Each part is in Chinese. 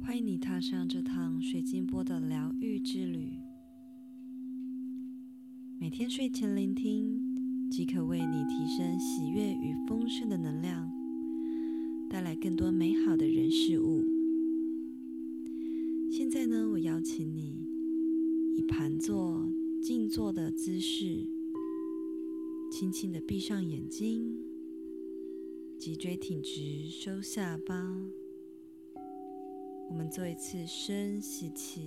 欢迎你踏上这趟水晶波的疗愈之旅。每天睡前聆听，即可为你提升喜悦与丰盛的能量，带来更多美好的人事物。现在呢，我邀请你以盘坐、静坐的姿势，轻轻的闭上眼睛，脊椎挺直，收下巴。我们做一次深吸气，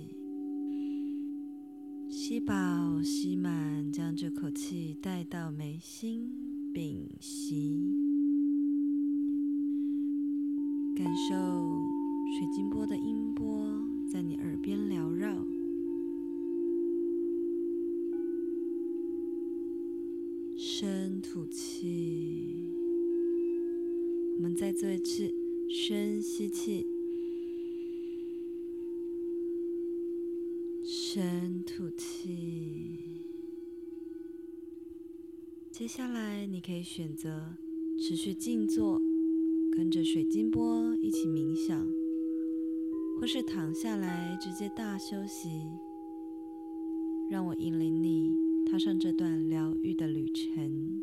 吸饱吸满，将这口气带到眉心，屏息，感受水晶波的音波在你耳边缭绕。深吐气，我们再做一次深吸气。深吐气。接下来，你可以选择持续静坐，跟着水晶波一起冥想，或是躺下来直接大休息。让我引领你踏上这段疗愈的旅程。